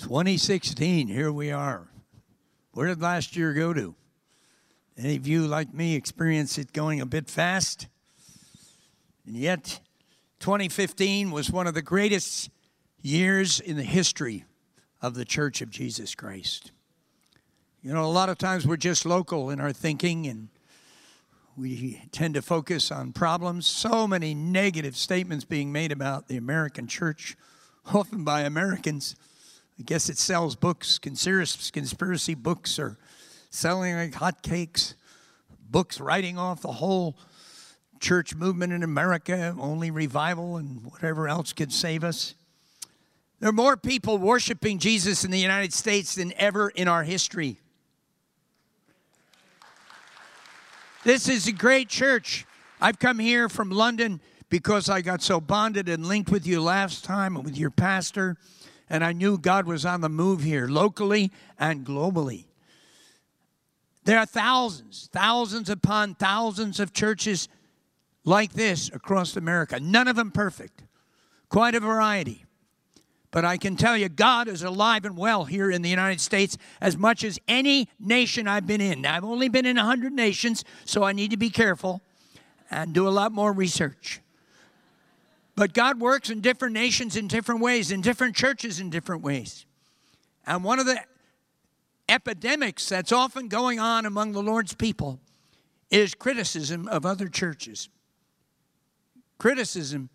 2016, here we are. Where did last year go to? Any of you, like me, experience it going a bit fast? And yet, 2015 was one of the greatest years in the history of the Church of Jesus Christ. You know, a lot of times we're just local in our thinking and we tend to focus on problems. So many negative statements being made about the American church, often by Americans. I guess it sells books. Conspiracy, books are selling like hotcakes. Books writing off the whole church movement in America, only revival and whatever else could save us. There are more people worshiping Jesus in the United States than ever in our history. This is a great church. I've come here from London because I got so bonded and linked with you last time and with your pastor, and I knew God was on the move here, locally and globally. There are thousands, thousands upon thousands of churches like this across America. None of them perfect, quite a variety. But I can tell you, God is alive and well here in the United States as much as any nation I've been in. Now, I've only been in 100 nations, so I need to be careful and do a lot more research. But God works in different nations in different ways, in different churches in different ways. And one of the epidemics that's often going on among the Lord's people is criticism of other churches, criticism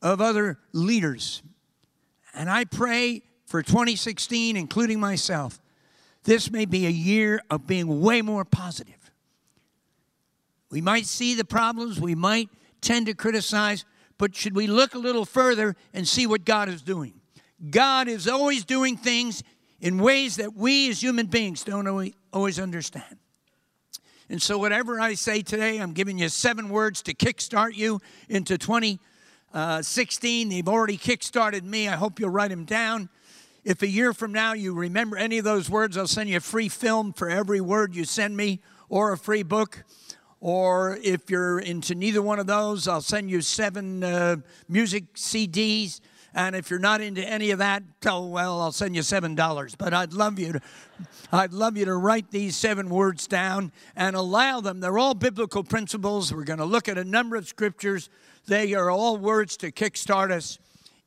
of other leaders. And I pray for 2016, including myself, this may be a year of being way more positive. We might see the problems, we might tend to criticize, but should we look a little further and see what God is doing? God is always doing things in ways that we as human beings don't always understand. And so, whatever I say today, I'm giving you seven words to kickstart you into 2016. Uh, They've already kickstarted me. I hope you'll write them down. If a year from now you remember any of those words, I'll send you a free film for every word you send me or a free book. Or if you're into neither one of those, I'll send you seven uh, music CDs and if you're not into any of that, oh well, I'll send you seven dollars. But I'd love you to, I'd love you to write these seven words down and allow them. They're all biblical principles. We're going to look at a number of scriptures. They are all words to kickstart us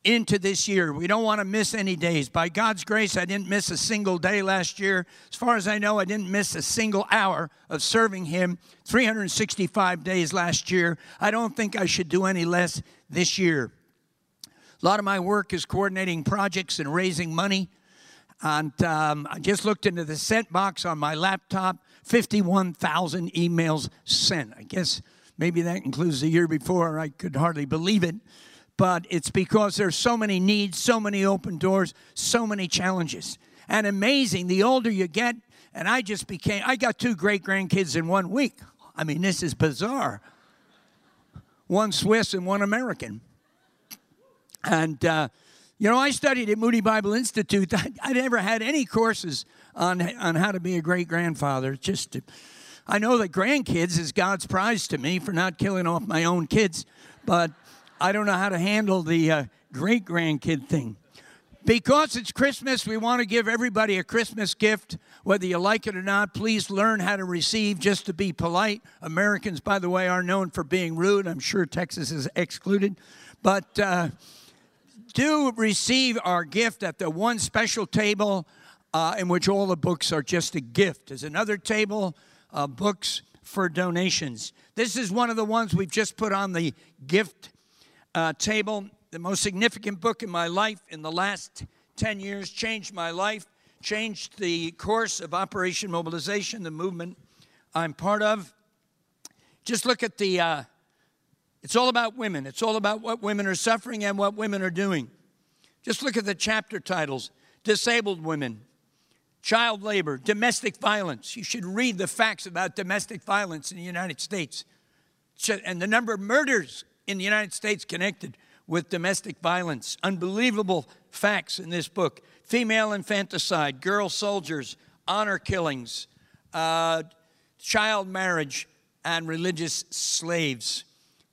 into this year. We don't want to miss any days. By God's grace, I didn't miss a single day last year. As far as I know, I didn't miss a single hour of serving Him 365 days last year. I don't think I should do any less this year. A lot of my work is coordinating projects and raising money. And um, I just looked into the sent box on my laptop 51,000 emails sent. I guess maybe that includes the year before. I could hardly believe it. But it's because there's so many needs, so many open doors, so many challenges. And amazing, the older you get, and I just became, I got two great grandkids in one week. I mean, this is bizarre. One Swiss and one American. And, uh, you know, I studied at Moody Bible Institute. I, I, never had any courses on, on how to be a great grandfather. Just, to, I know that grandkids is God's prize to me for not killing off my own kids, but I don't know how to handle the uh, great grandkid thing. Because it's Christmas, we want to give everybody a Christmas gift, whether you like it or not. Please learn how to receive just to be polite. Americans, by the way, are known for being rude. I'm sure Texas is excluded. But, uh, do receive our gift at the one special table uh, in which all the books are just a gift. There's another table, uh, books for donations. This is one of the ones we've just put on the gift uh, table. The most significant book in my life in the last 10 years changed my life, changed the course of Operation Mobilization, the movement I'm part of. Just look at the uh, it's all about women. It's all about what women are suffering and what women are doing. Just look at the chapter titles Disabled Women, Child Labor, Domestic Violence. You should read the facts about domestic violence in the United States and the number of murders in the United States connected with domestic violence. Unbelievable facts in this book female infanticide, girl soldiers, honor killings, uh, child marriage, and religious slaves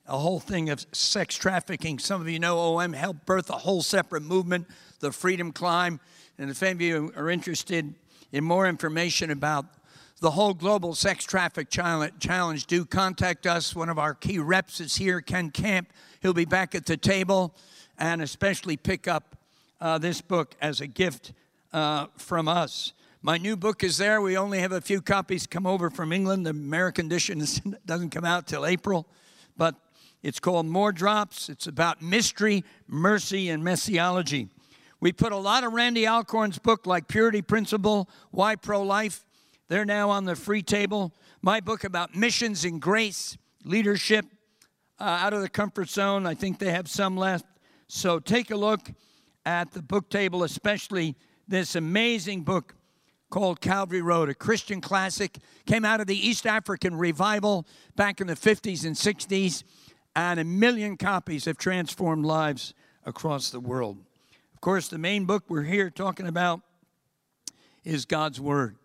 a whole thing of sex trafficking. Some of you know OM helped birth a whole separate movement. The Freedom Climb. And if any of you are interested in more information about the whole global sex traffic challenge, do contact us. One of our key reps is here, Ken Camp. He'll be back at the table and especially pick up uh, this book as a gift uh, from us. My new book is there. We only have a few copies come over from England. The American edition doesn't come out till April, but it's called More Drops. It's about mystery, mercy, and messiology. We put a lot of Randy Alcorn's book, like Purity Principle, Why Pro Life. They're now on the free table. My book about missions and grace, leadership, uh, out of the comfort zone. I think they have some left. So take a look at the book table, especially this amazing book called Calvary Road, a Christian classic. Came out of the East African revival back in the 50s and 60s, and a million copies have transformed lives across the world. Of course, the main book we're here talking about is God's Word.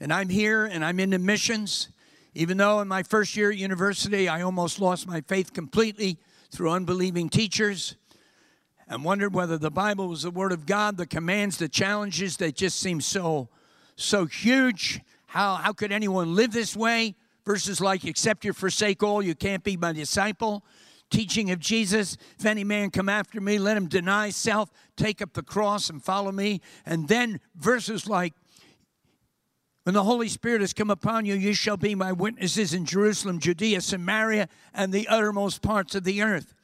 And I'm here and I'm into missions. Even though in my first year at university, I almost lost my faith completely through unbelieving teachers and wondered whether the Bible was the Word of God, the commands, the challenges that just seem so, so huge. How, how could anyone live this way? Verses like, except you forsake all, you can't be my disciple. Teaching of Jesus, if any man come after me, let him deny self, take up the cross, and follow me. And then verses like, when the Holy Spirit has come upon you, you shall be my witnesses in Jerusalem, Judea, Samaria, and the uttermost parts of the earth.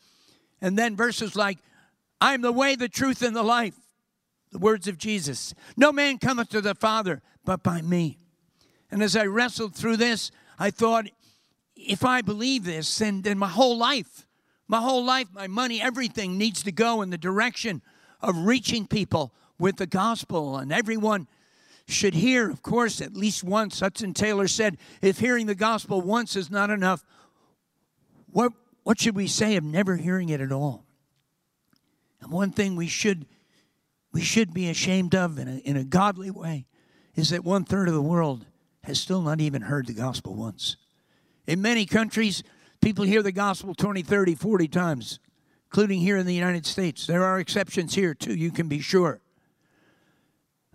And then verses like, I am the way, the truth, and the life. The words of Jesus. No man cometh to the Father but by me. And as I wrestled through this, I thought, if I believe this, then, then my whole life, my whole life, my money, everything needs to go in the direction of reaching people with the gospel. And everyone should hear, of course, at least once. Hudson Taylor said, if hearing the gospel once is not enough, what, what should we say of never hearing it at all? And one thing we should we should be ashamed of in a, in a godly way is that one third of the world has still not even heard the gospel once. In many countries, people hear the gospel 20, 30, 40 times, including here in the United States. There are exceptions here too, you can be sure.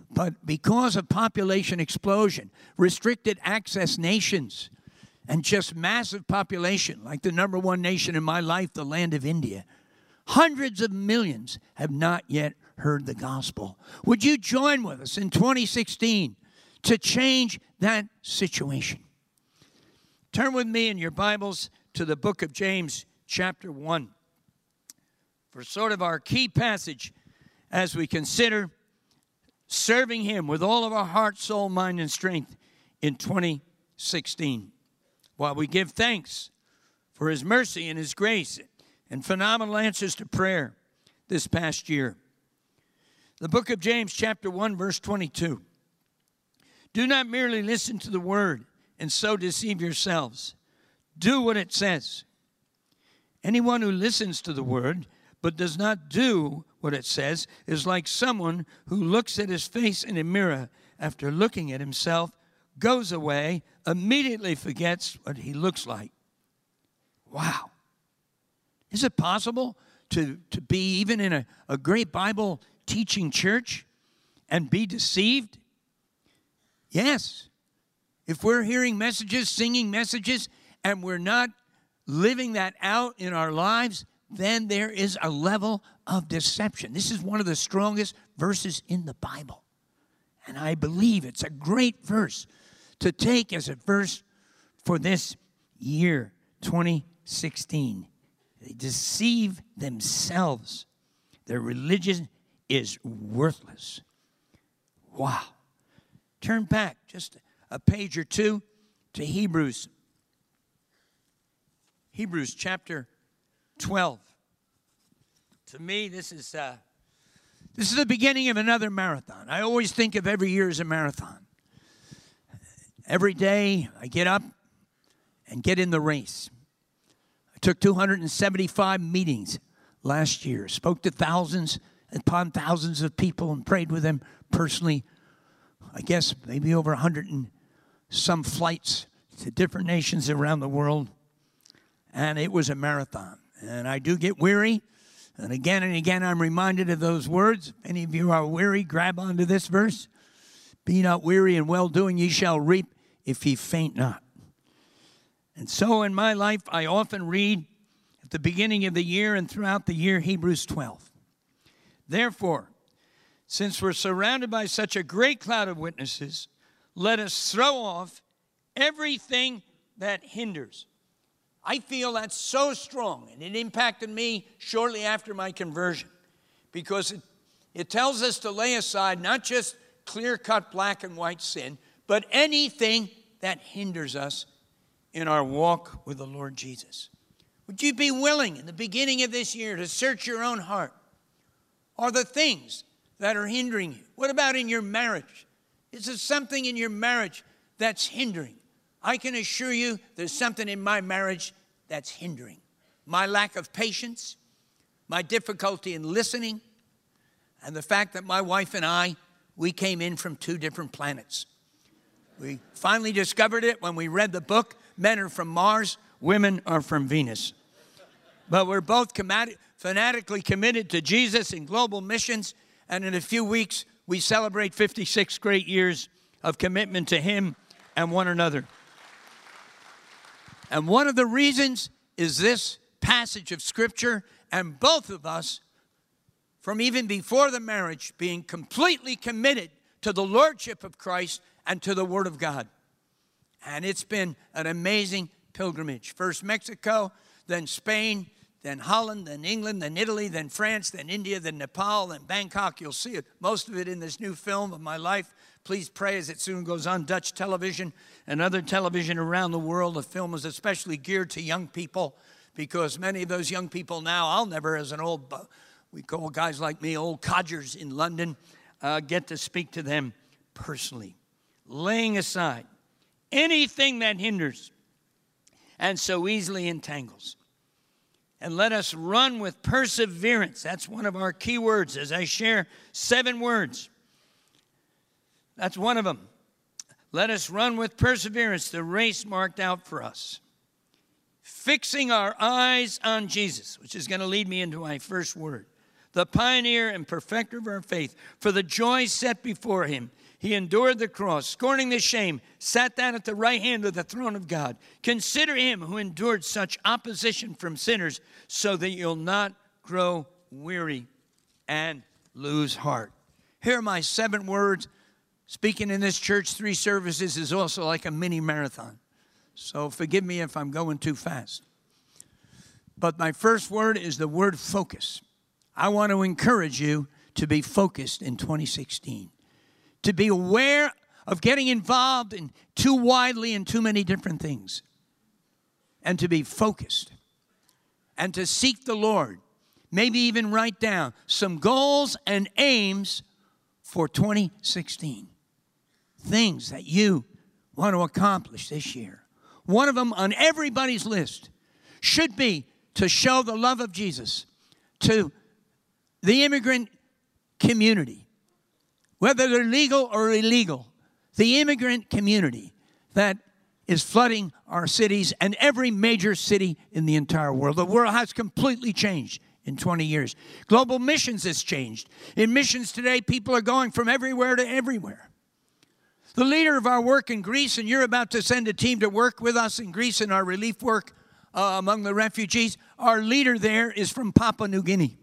But because of population explosion, restricted access nations, and just massive population, like the number one nation in my life, the land of India, Hundreds of millions have not yet heard the gospel. Would you join with us in 2016 to change that situation? Turn with me in your Bibles to the book of James, chapter 1, for sort of our key passage as we consider serving Him with all of our heart, soul, mind, and strength in 2016. While we give thanks for His mercy and His grace and phenomenal answers to prayer this past year. The book of James, chapter 1, verse 22. Do not merely listen to the word and so deceive yourselves. Do what it says. Anyone who listens to the word but does not do what it says is like someone who looks at his face in a mirror after looking at himself, goes away, immediately forgets what he looks like. Wow. Is it possible to, to be even in a, a great Bible teaching church and be deceived? Yes. If we're hearing messages, singing messages, and we're not living that out in our lives, then there is a level of deception. This is one of the strongest verses in the Bible. And I believe it's a great verse to take as a verse for this year, 2016. They deceive themselves. Their religion is worthless. Wow. Turn back just a page or two to Hebrews. Hebrews chapter 12. To me, this is uh, this is the beginning of another marathon. I always think of every year as a marathon. Every day I get up and get in the race. I took 275 meetings last year, spoke to thousands upon thousands of people and prayed with them personally. I guess maybe over 100 and some flights to different nations around the world. And it was a marathon. And I do get weary. And again and again, I'm reminded of those words. If any of you are weary, grab onto this verse. Be not weary in well doing, ye shall reap if ye faint not. And so in my life, I often read at the beginning of the year and throughout the year Hebrews 12. Therefore, since we're surrounded by such a great cloud of witnesses, let us throw off everything that hinders I feel that's so strong, and it impacted me shortly after my conversion because it, it tells us to lay aside not just clear cut black and white sin, but anything that hinders us in our walk with the Lord Jesus. Would you be willing in the beginning of this year to search your own heart? Are the things that are hindering you? What about in your marriage? Is there something in your marriage that's hindering? I can assure you there's something in my marriage that's hindering. My lack of patience, my difficulty in listening, and the fact that my wife and I, we came in from two different planets. We finally discovered it when we read the book Men are from Mars, Women are from Venus. But we're both fanatically committed to Jesus and global missions, and in a few weeks, we celebrate 56 great years of commitment to Him and one another. And one of the reasons is this passage of Scripture, and both of us, from even before the marriage, being completely committed to the Lordship of Christ and to the Word of God. And it's been an amazing pilgrimage. First Mexico, then Spain, then Holland, then England, then Italy, then France, then India, then Nepal, then Bangkok. You'll see it, most of it in this new film of my life. Please pray as it soon goes on Dutch television and other television around the world. The film is especially geared to young people because many of those young people now, I'll never, as an old, we call guys like me old codgers in London, uh, get to speak to them personally, laying aside anything that hinders and so easily entangles. And let us run with perseverance. That's one of our key words as I share seven words that's one of them. Let us run with perseverance the race marked out for us. Fixing our eyes on Jesus, which is going to lead me into my first word. The pioneer and perfecter of our faith, for the joy set before him, he endured the cross, scorning the shame, sat down at the right hand of the throne of God. Consider him who endured such opposition from sinners, so that you'll not grow weary and lose heart. Here are my seven words Speaking in this church three services is also like a mini marathon. So forgive me if I'm going too fast. But my first word is the word focus. I want to encourage you to be focused in 2016, to be aware of getting involved in too widely in too many different things, and to be focused, and to seek the Lord. Maybe even write down some goals and aims for 2016 things that you want to accomplish this year. One of them on everybody's list should be to show the love of Jesus to the immigrant community, whether they're legal or illegal, the immigrant community that is flooding our cities and every major city in the entire world. The world has completely changed in 20 years. Global missions has changed. In missions today, people are going from everywhere to everywhere. The leader of our work in Greece, and you're about to send a team to work with us in Greece in our relief work uh, among the refugees. Our leader there is from Papua New Guinea.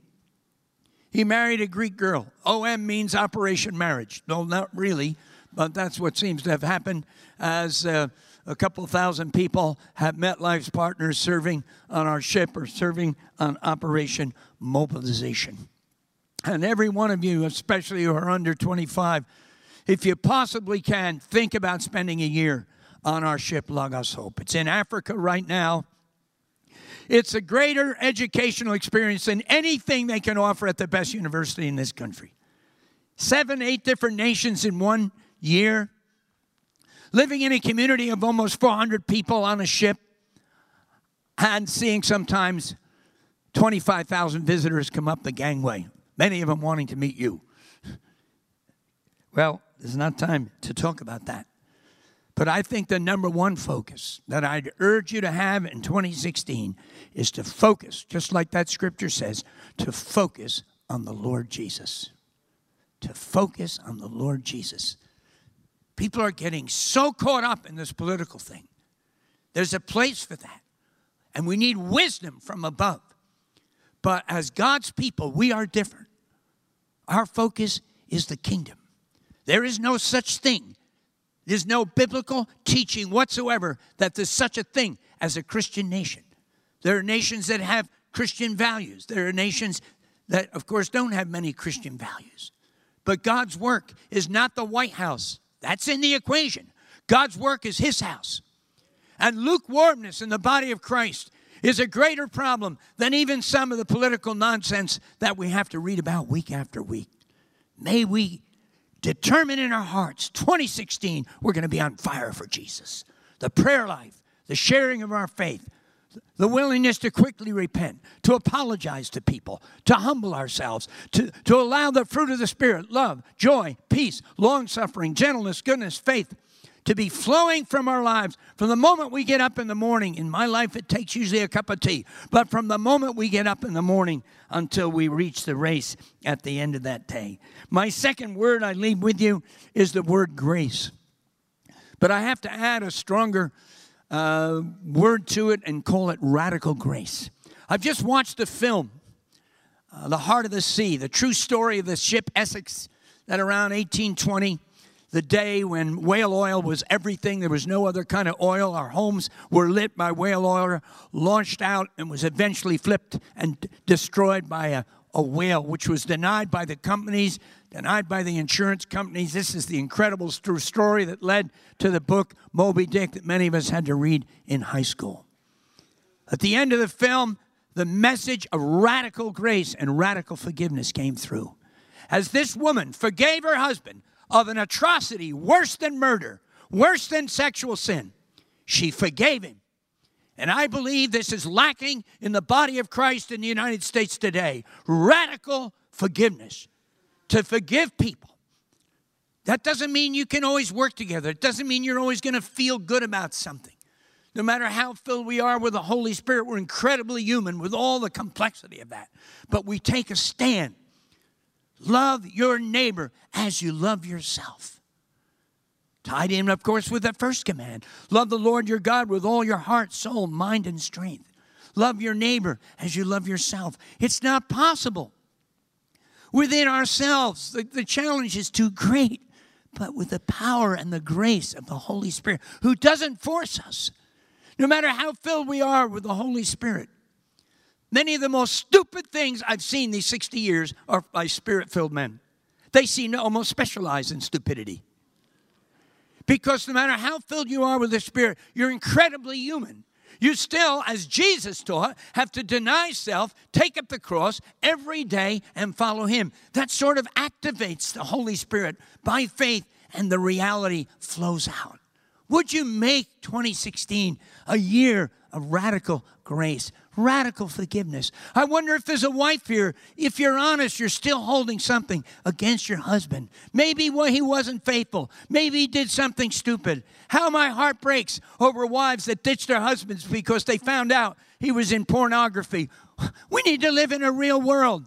He married a Greek girl. OM means Operation Marriage. No, not really, but that's what seems to have happened as uh, a couple thousand people have met life's partners serving on our ship or serving on Operation Mobilization. And every one of you, especially who are under 25, if you possibly can, think about spending a year on our ship Logos Hope. It's in Africa right now. It's a greater educational experience than anything they can offer at the best university in this country. Seven, eight different nations in one year. Living in a community of almost 400 people on a ship and seeing sometimes 25,000 visitors come up the gangway, many of them wanting to meet you. Well, there's not time to talk about that. But I think the number one focus that I'd urge you to have in 2016 is to focus, just like that scripture says, to focus on the Lord Jesus. To focus on the Lord Jesus. People are getting so caught up in this political thing. There's a place for that. And we need wisdom from above. But as God's people, we are different. Our focus is the kingdom. There is no such thing there's no biblical teaching whatsoever that there's such a thing as a Christian nation. There are nations that have Christian values. There are nations that, of course, don't have many Christian values. But God's work is not the White House. That's in the equation. God's work is His house. And lukewarmness in the body of Christ is a greater problem than even some of the political nonsense that we have to read about week after week. May we determine in our hearts 2016 we're going to be on fire for jesus. The prayer life the sharing of our faith the willingness to quickly repent to apologize to people to humble ourselves to, to allow the fruit of the spirit love joy peace long suffering gentleness goodness faith to be flowing from our lives from the moment we get up in the morning. In my life, it takes usually a cup of tea, but from the moment we get up in the morning until we reach the race at the end of that day. My second word I leave with you is the word grace. But I have to add a stronger uh, word to it and call it radical grace. I've just watched the film, uh, The Heart of the Sea, the true story of the ship Essex that around 1820 the day when whale oil was everything. There was no other kind of oil. Our homes were lit by whale oil, launched out, and was eventually flipped and destroyed by a, a whale, which was denied by the companies, denied by the insurance companies. This is the incredible story that led to the book Moby Dick that many of us had to read in high school. At the end of the film, the message of radical grace and radical forgiveness came through. As this woman forgave her husband of an atrocity worse than murder, worse than sexual sin. She forgave him. And I believe this is lacking in the body of Christ in the United States today radical forgiveness. To forgive people. That doesn't mean you can always work together, it doesn't mean you're always going to feel good about something. No matter how filled we are with the Holy Spirit, we're incredibly human with all the complexity of that. But we take a stand Love your neighbor as you love yourself. Tied in, of course, with that first command love the Lord your God with all your heart, soul, mind, and strength. Love your neighbor as you love yourself. It's not possible within ourselves. The, the challenge is too great, but with the power and the grace of the Holy Spirit, who doesn't force us, no matter how filled we are with the Holy Spirit, Many of the most stupid things I've seen these 60 years are by spirit filled men. They seem to almost specialize in stupidity. Because no matter how filled you are with the Spirit, you're incredibly human. You still, as Jesus taught, have to deny self, take up the cross every day, and follow Him. That sort of activates the Holy Spirit by faith, and the reality flows out. Would you make 2016 a year of radical grace, radical forgiveness. I wonder if there's a wife here, if you're honest, you're still holding something against your husband. Maybe he wasn't faithful. Maybe he did something stupid. How my heart breaks over wives that ditched their husbands because they found out he was in pornography. We need to live in a real world.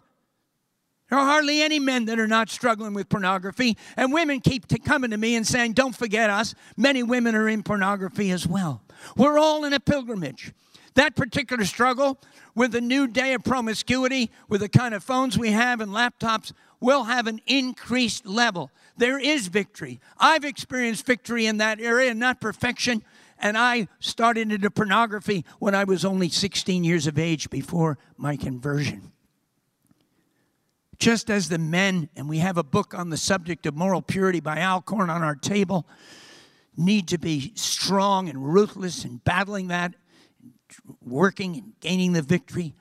There are hardly any men that are not struggling with pornography. And women keep t- coming to me and saying, Don't forget us. Many women are in pornography as well. We're all in a pilgrimage. That particular struggle with the new day of promiscuity, with the kind of phones we have and laptops, will have an increased level. There is victory. I've experienced victory in that area, not perfection. And I started into pornography when I was only 16 years of age before my conversion. Just as the men, and we have a book on the subject of moral purity by Alcorn on our table, need to be strong and ruthless in battling that working and gaining the victory,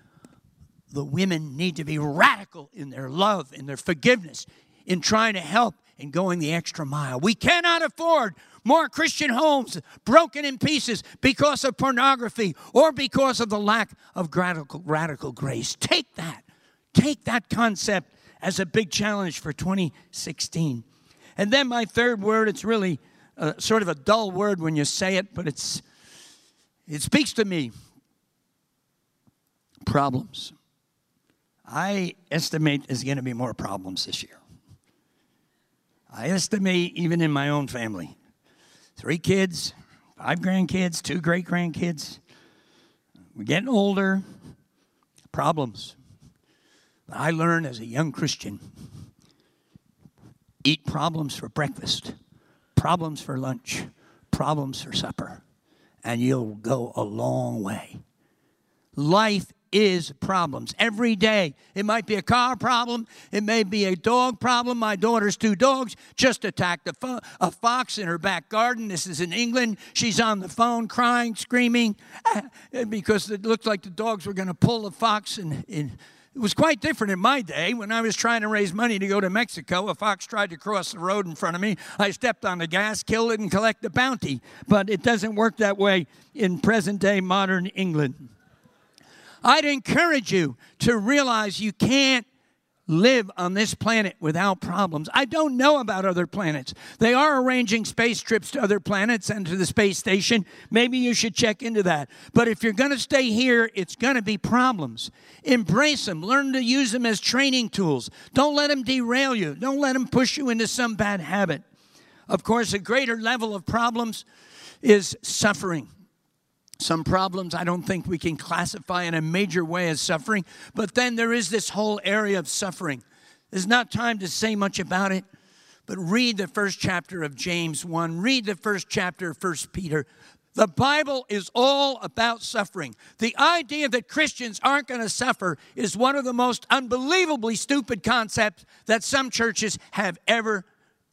the women need to be radical in their love, in their forgiveness, in trying to help and going the extra mile. We cannot afford more Christian homes broken in pieces because of pornography or because of the lack of radical, radical grace. Take that. Take that concept as a big challenge for 2016. And then my third word, it's really a, sort of a dull word when you say it, but it's, it speaks to me. Problems. I estimate there's going to be more problems this year. I estimate even in my own family three kids, five grandkids, two great grandkids. We're getting older, problems. But I learned as a young Christian eat problems for breakfast, problems for lunch, problems for supper, and you'll go a long way. Life is problems every day. It might be a car problem, it may be a dog problem. My daughter's two dogs just attacked a, fo- a fox in her back garden. This is in England. She's on the phone crying, screaming because it looked like the dogs were going to pull the fox. And, and it was quite different in my day when I was trying to raise money to go to Mexico. A fox tried to cross the road in front of me. I stepped on the gas, killed it, and collect the bounty. But it doesn't work that way in present day modern England. I'd encourage you to realize you can't live on this planet without problems. I don't know about other planets. They are arranging space trips to other planets and to the space station. Maybe you should check into that. But if you're going to stay here, it's going to be problems. Embrace them, learn to use them as training tools. Don't let them derail you, don't let them push you into some bad habit. Of course, a greater level of problems is suffering. Some problems I don't think we can classify in a major way as suffering, but then there is this whole area of suffering. There's not time to say much about it, but read the first chapter of James 1, read the first chapter of 1 Peter. The Bible is all about suffering. The idea that Christians aren't going to suffer is one of the most unbelievably stupid concepts that some churches have ever,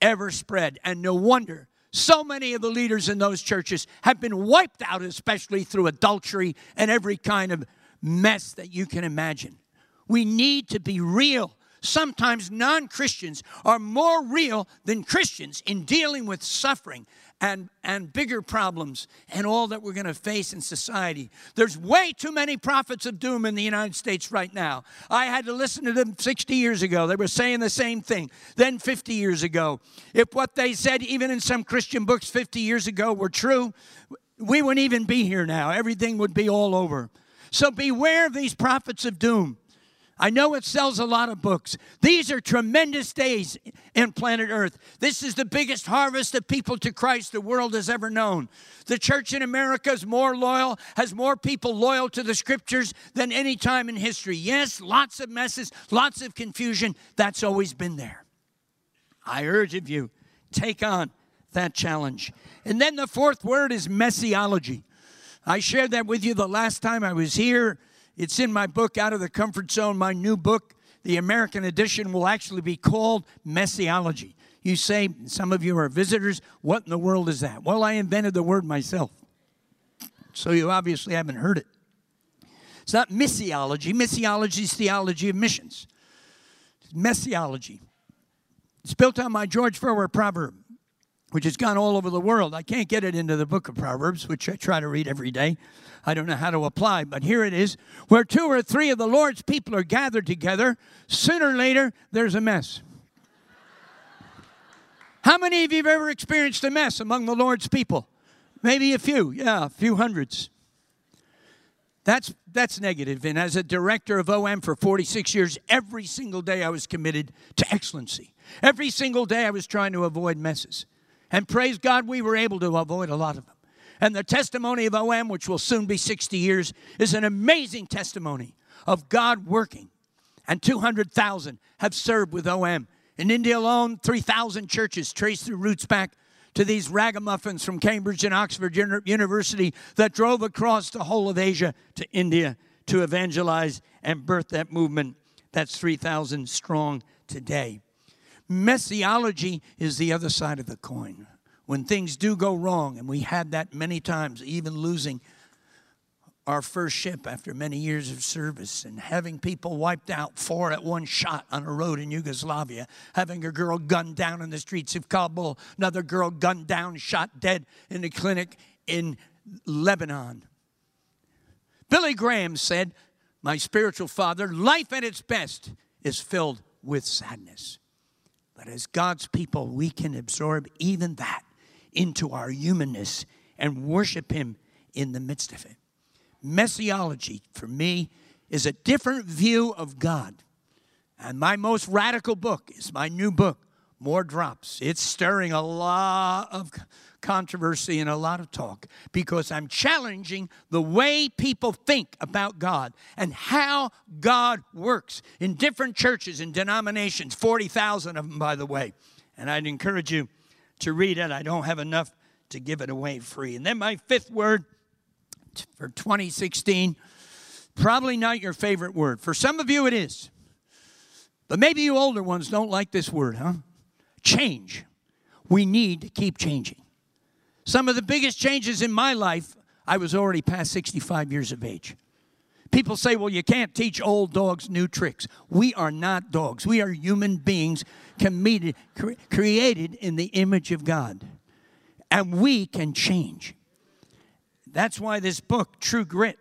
ever spread. And no wonder so many of the leaders in those churches have been wiped out, especially through adultery and every kind of mess that you can imagine. We need to be real. Sometimes non Christians are more real than Christians in dealing with suffering and, and bigger problems and all that we're going to face in society. There's way too many prophets of doom in the United States right now. I had to listen to them 60 years ago. They were saying the same thing. Then 50 years ago. If what they said, even in some Christian books 50 years ago, were true, we wouldn't even be here now. Everything would be all over. So beware of these prophets of doom. I know it sells a lot of books. These are tremendous days in planet Earth. This is the biggest harvest of people to Christ the world has ever known. The church in America is more loyal, has more people loyal to the scriptures than any time in history. Yes, lots of messes, lots of confusion. That's always been there. I urge of you, take on that challenge. And then the fourth word is messiology. I shared that with you the last time I was here it's in my book, Out of the Comfort Zone. My new book, the American edition, will actually be called Messiology. You say, some of you are visitors, what in the world is that? Well, I invented the word myself. So you obviously haven't heard it. It's not missiology. Missiology is theology of missions. It's messiology. It's built on my George Verwer proverb, which has gone all over the world. I can't get it into the book of Proverbs, which I try to read every day. I don't know how to apply, but here it is. Where two or three of the Lord's people are gathered together, sooner or later, there's a mess. How many of you have ever experienced a mess among the Lord's people? Maybe a few, yeah, a few hundreds. That's, that's negative. And as a director of OM for 46 years, every single day I was committed to excellency. Every single day I was trying to avoid messes. And praise God, we were able to avoid a lot of them. And the testimony of OM, which will soon be 60 years, is an amazing testimony of God working. And 200,000 have served with OM. In India alone, 3,000 churches trace their roots back to these ragamuffins from Cambridge and Oxford University that drove across the whole of Asia to India to evangelize and birth that movement that's 3,000 strong today. Messiology is the other side of the coin when things do go wrong, and we had that many times, even losing our first ship after many years of service and having people wiped out four at one shot on a road in Yugoslavia, having a girl gunned down in the streets of Kabul, another girl gunned down, shot dead in a clinic in Lebanon. Billy Graham said, My spiritual father, life at its best is filled with sadness. But as God's people, we can absorb even that into our humanness and worship Him in the midst of it. Messiology, for me, is a different view of God. And my most radical book is my new book, More Drops. It's stirring a lot of controversy and a lot of talk because I'm challenging the way people think about God and how God works in different churches and denominations, 40,000 of them, by the way. And I'd encourage you to read it. I don't have enough to give it away free. And then my fifth word for 2016, probably not your favorite word. For some of you, it is. But maybe you older ones don't like this word, huh? Change. We need to keep changing. Some of the biggest changes in my life, I was already past 65 years of age. People say, well, you can't teach old dogs new tricks. We are not dogs. We are human beings committed, cre- created in the image of God. And we can change. That's why this book, True Grit,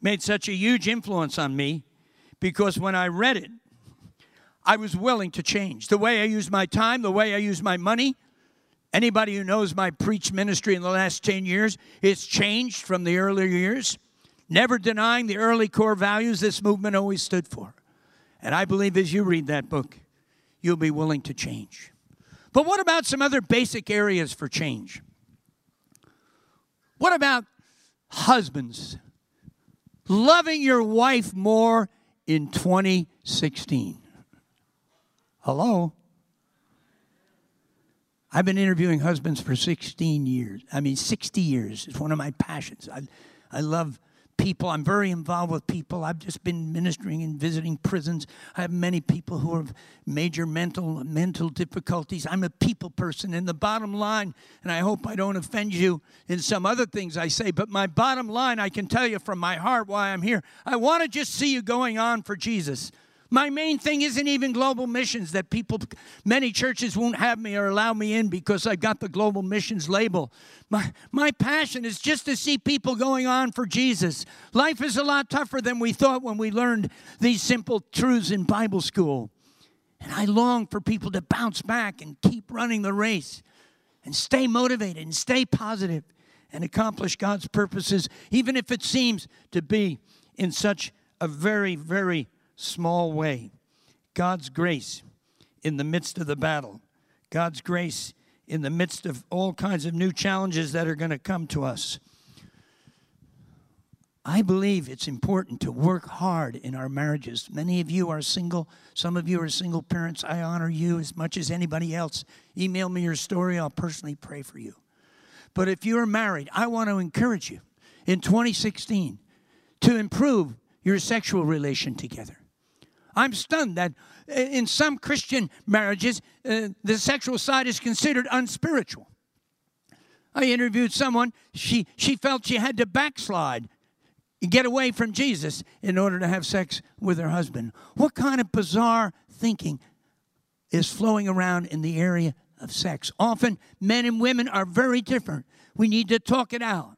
made such a huge influence on me because when I read it, I was willing to change. The way I use my time, the way I use my money, Anybody who knows my preach ministry in the last 10 years, it's changed from the earlier years. Never denying the early core values this movement always stood for. And I believe as you read that book, you'll be willing to change. But what about some other basic areas for change? What about husbands loving your wife more in 2016? Hello? I've been interviewing husbands for 16 years. I mean, 60 years. It's one of my passions. I, I love people. I'm very involved with people. I've just been ministering and visiting prisons. I have many people who have major mental mental difficulties. I'm a people person. And the bottom line, and I hope I don't offend you in some other things I say, but my bottom line, I can tell you from my heart why I'm here. I want to just see you going on for Jesus. My main thing isn't even global missions that people, many churches won't have me or allow me in because I got the global missions label. My, my passion is just to see people going on for Jesus. Life is a lot tougher than we thought when we learned these simple truths in Bible school. And I long for people to bounce back and keep running the race and stay motivated and stay positive and accomplish God's purposes, even if it seems to be in such a very, very small way. God's grace in the midst of the battle, God's grace in the midst of all kinds of new challenges that are going to come to us. I believe it's important to work hard in our marriages. Many of you are single. Some of you are single parents. I honor you as much as anybody else. Email me your story. I'll personally pray for you. But if you're married, I want to encourage you in 2016 to improve your sexual relation together. I'm stunned that uh, in some Christian marriages, uh, the sexual side is considered unspiritual. I interviewed someone, she, she felt she had to backslide, get away from Jesus in order to have sex with her husband. What kind of bizarre thinking is flowing around in the area of sex? Often, men and women are very different. We need to talk it out.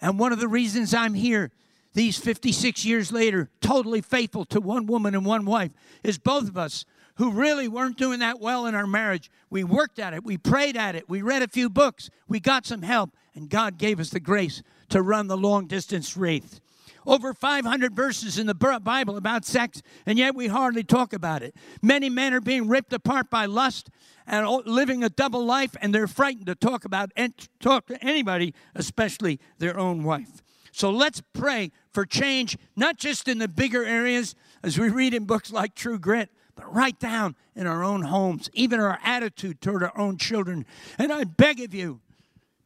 And one of the reasons I'm here these 56 years later, totally faithful to one woman and one wife, is both of us who really weren't doing that well in our marriage. We worked at it, we prayed at it, we read a few books, we got some help, and God gave us the grace to run the long distance race. Over 500 verses in the Bible about sex, and yet we hardly talk about it. Many men are being ripped apart by lust and living a double life, and they're frightened to talk about and talk to anybody, especially their own wife. So let's pray for change, not just in the bigger areas, as we read in books like True Grit, but right down in our own homes, even our attitude toward our own children. And I beg of you,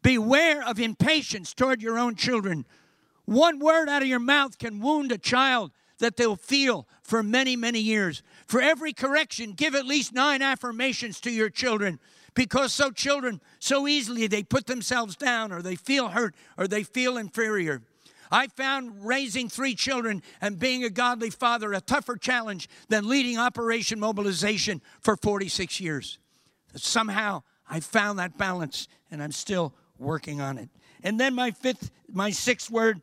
beware of impatience toward your own children. One word out of your mouth can wound a child that they'll feel for many, many years. For every correction, give at least nine affirmations to your children because so children so easily they put themselves down or they feel hurt or they feel inferior. I found raising three children and being a godly father a tougher challenge than leading Operation Mobilization for 46 years. Somehow I found that balance and I'm still working on it. And then my fifth, my sixth word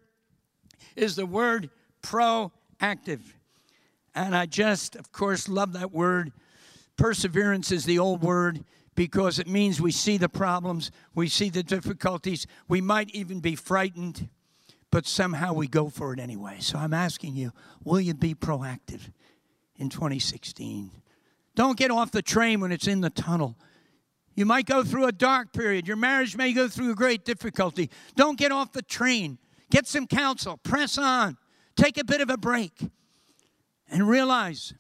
is the word proactive. And I just, of course, love that word. Perseverance is the old word because it means we see the problems, we see the difficulties, we might even be frightened, but somehow we go for it anyway. So I'm asking you, will you be proactive in 2016? Don't get off the train when it's in the tunnel. You might go through a dark period. Your marriage may go through a great difficulty. Don't get off the train. Get some counsel. Press on. Take a bit of a break. And realize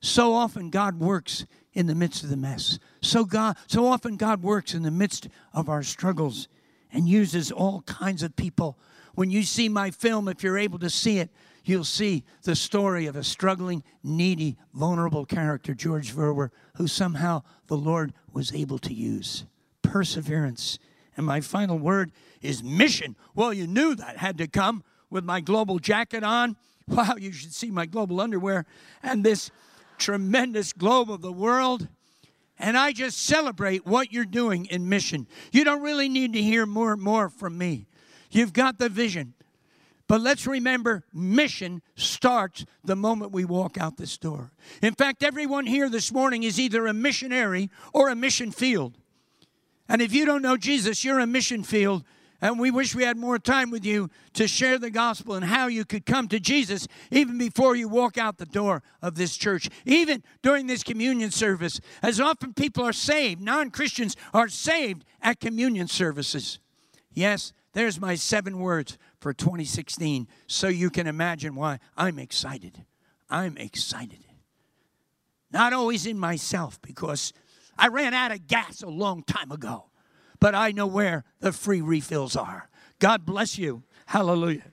so often God works in the midst of the mess. So God so often God works in the midst of our struggles and uses all kinds of people. When you see my film, if you're able to see it, you'll see the story of a struggling, needy, vulnerable character, George Verwer, who somehow the Lord was able to use. Perseverance. And my final word is mission. Well, you knew that had to come with my global jacket on. Wow, you should see my global underwear and this tremendous globe of the world. And I just celebrate what you're doing in mission. You don't really need to hear more and more from me. You've got the vision. But let's remember mission starts the moment we walk out this door. In fact, everyone here this morning is either a missionary or a mission field. And if you don't know Jesus, you're a mission field. And we wish we had more time with you to share the gospel and how you could come to Jesus even before you walk out the door of this church, even during this communion service. As often people are saved, non Christians are saved at communion services. Yes, there's my seven words for 2016 so you can imagine why I'm excited. I'm excited. Not always in myself because I ran out of gas a long time ago, but I know where the free refills are. God bless you. Hallelujah.